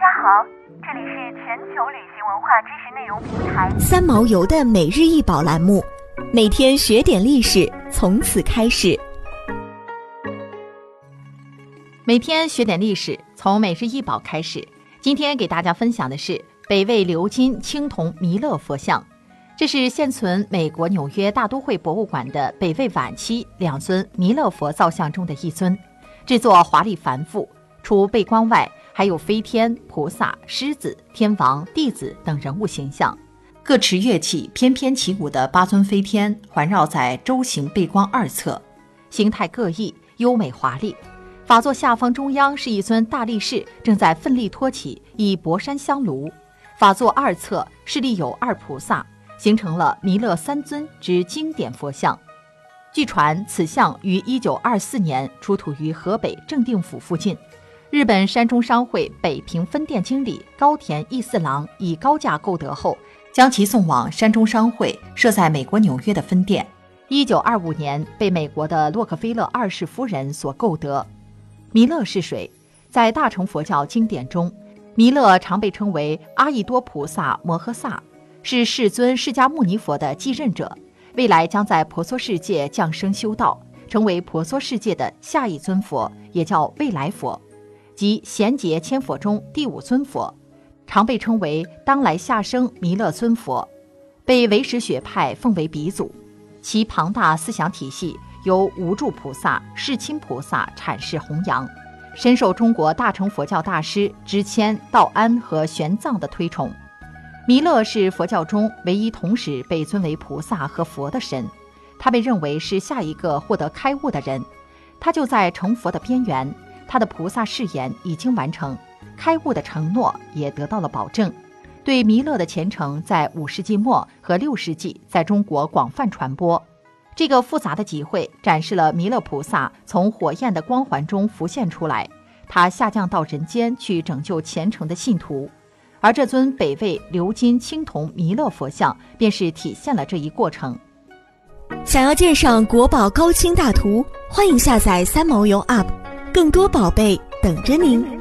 家好，这里是全球旅行文化知识内容平台三毛游的每日一宝栏目，每天学点历史，从此开始。每天学点历史，从每日一宝开始。今天给大家分享的是北魏鎏金青铜弥勒佛像，这是现存美国纽约大都会博物馆的北魏晚期两尊弥勒佛造像中的一尊，制作华丽繁复，除背光外。还有飞天、菩萨、狮子、天王、弟子等人物形象，各持乐器翩翩起舞的八尊飞天环绕在舟形背光二侧，形态各异，优美华丽。法座下方中央是一尊大力士，正在奋力托起以博山香炉。法座二侧是立有二菩萨，形成了弥勒三尊之经典佛像。据传，此像于一九二四年出土于河北正定府附近。日本山中商会北平分店经理高田义四郎以高价购得后，将其送往山中商会设在美国纽约的分店。一九二五年被美国的洛克菲勒二世夫人所购得。弥勒是谁？在大乘佛教经典中，弥勒常被称为阿逸多菩萨摩诃萨，是世尊释迦牟尼佛的继任者，未来将在婆娑世界降生修道，成为婆娑世界的下一尊佛，也叫未来佛。即贤劫千佛中第五尊佛，常被称为当来下生弥勒尊佛，被唯识学派奉为鼻祖。其庞大思想体系由无住菩萨、世亲菩萨阐释弘扬，深受中国大乘佛教大师知谦、道安和玄奘的推崇。弥勒是佛教中唯一同时被尊为菩萨和佛的神，他被认为是下一个获得开悟的人，他就在成佛的边缘。他的菩萨誓言已经完成，开悟的承诺也得到了保证。对弥勒的虔诚，在五世纪末和六世纪在中国广泛传播。这个复杂的集会展示了弥勒菩萨从火焰的光环中浮现出来，他下降到人间去拯救虔诚的信徒。而这尊北魏鎏金青铜弥勒佛像，便是体现了这一过程。想要鉴赏国宝高清大图，欢迎下载三毛游 App。更多宝贝等着您。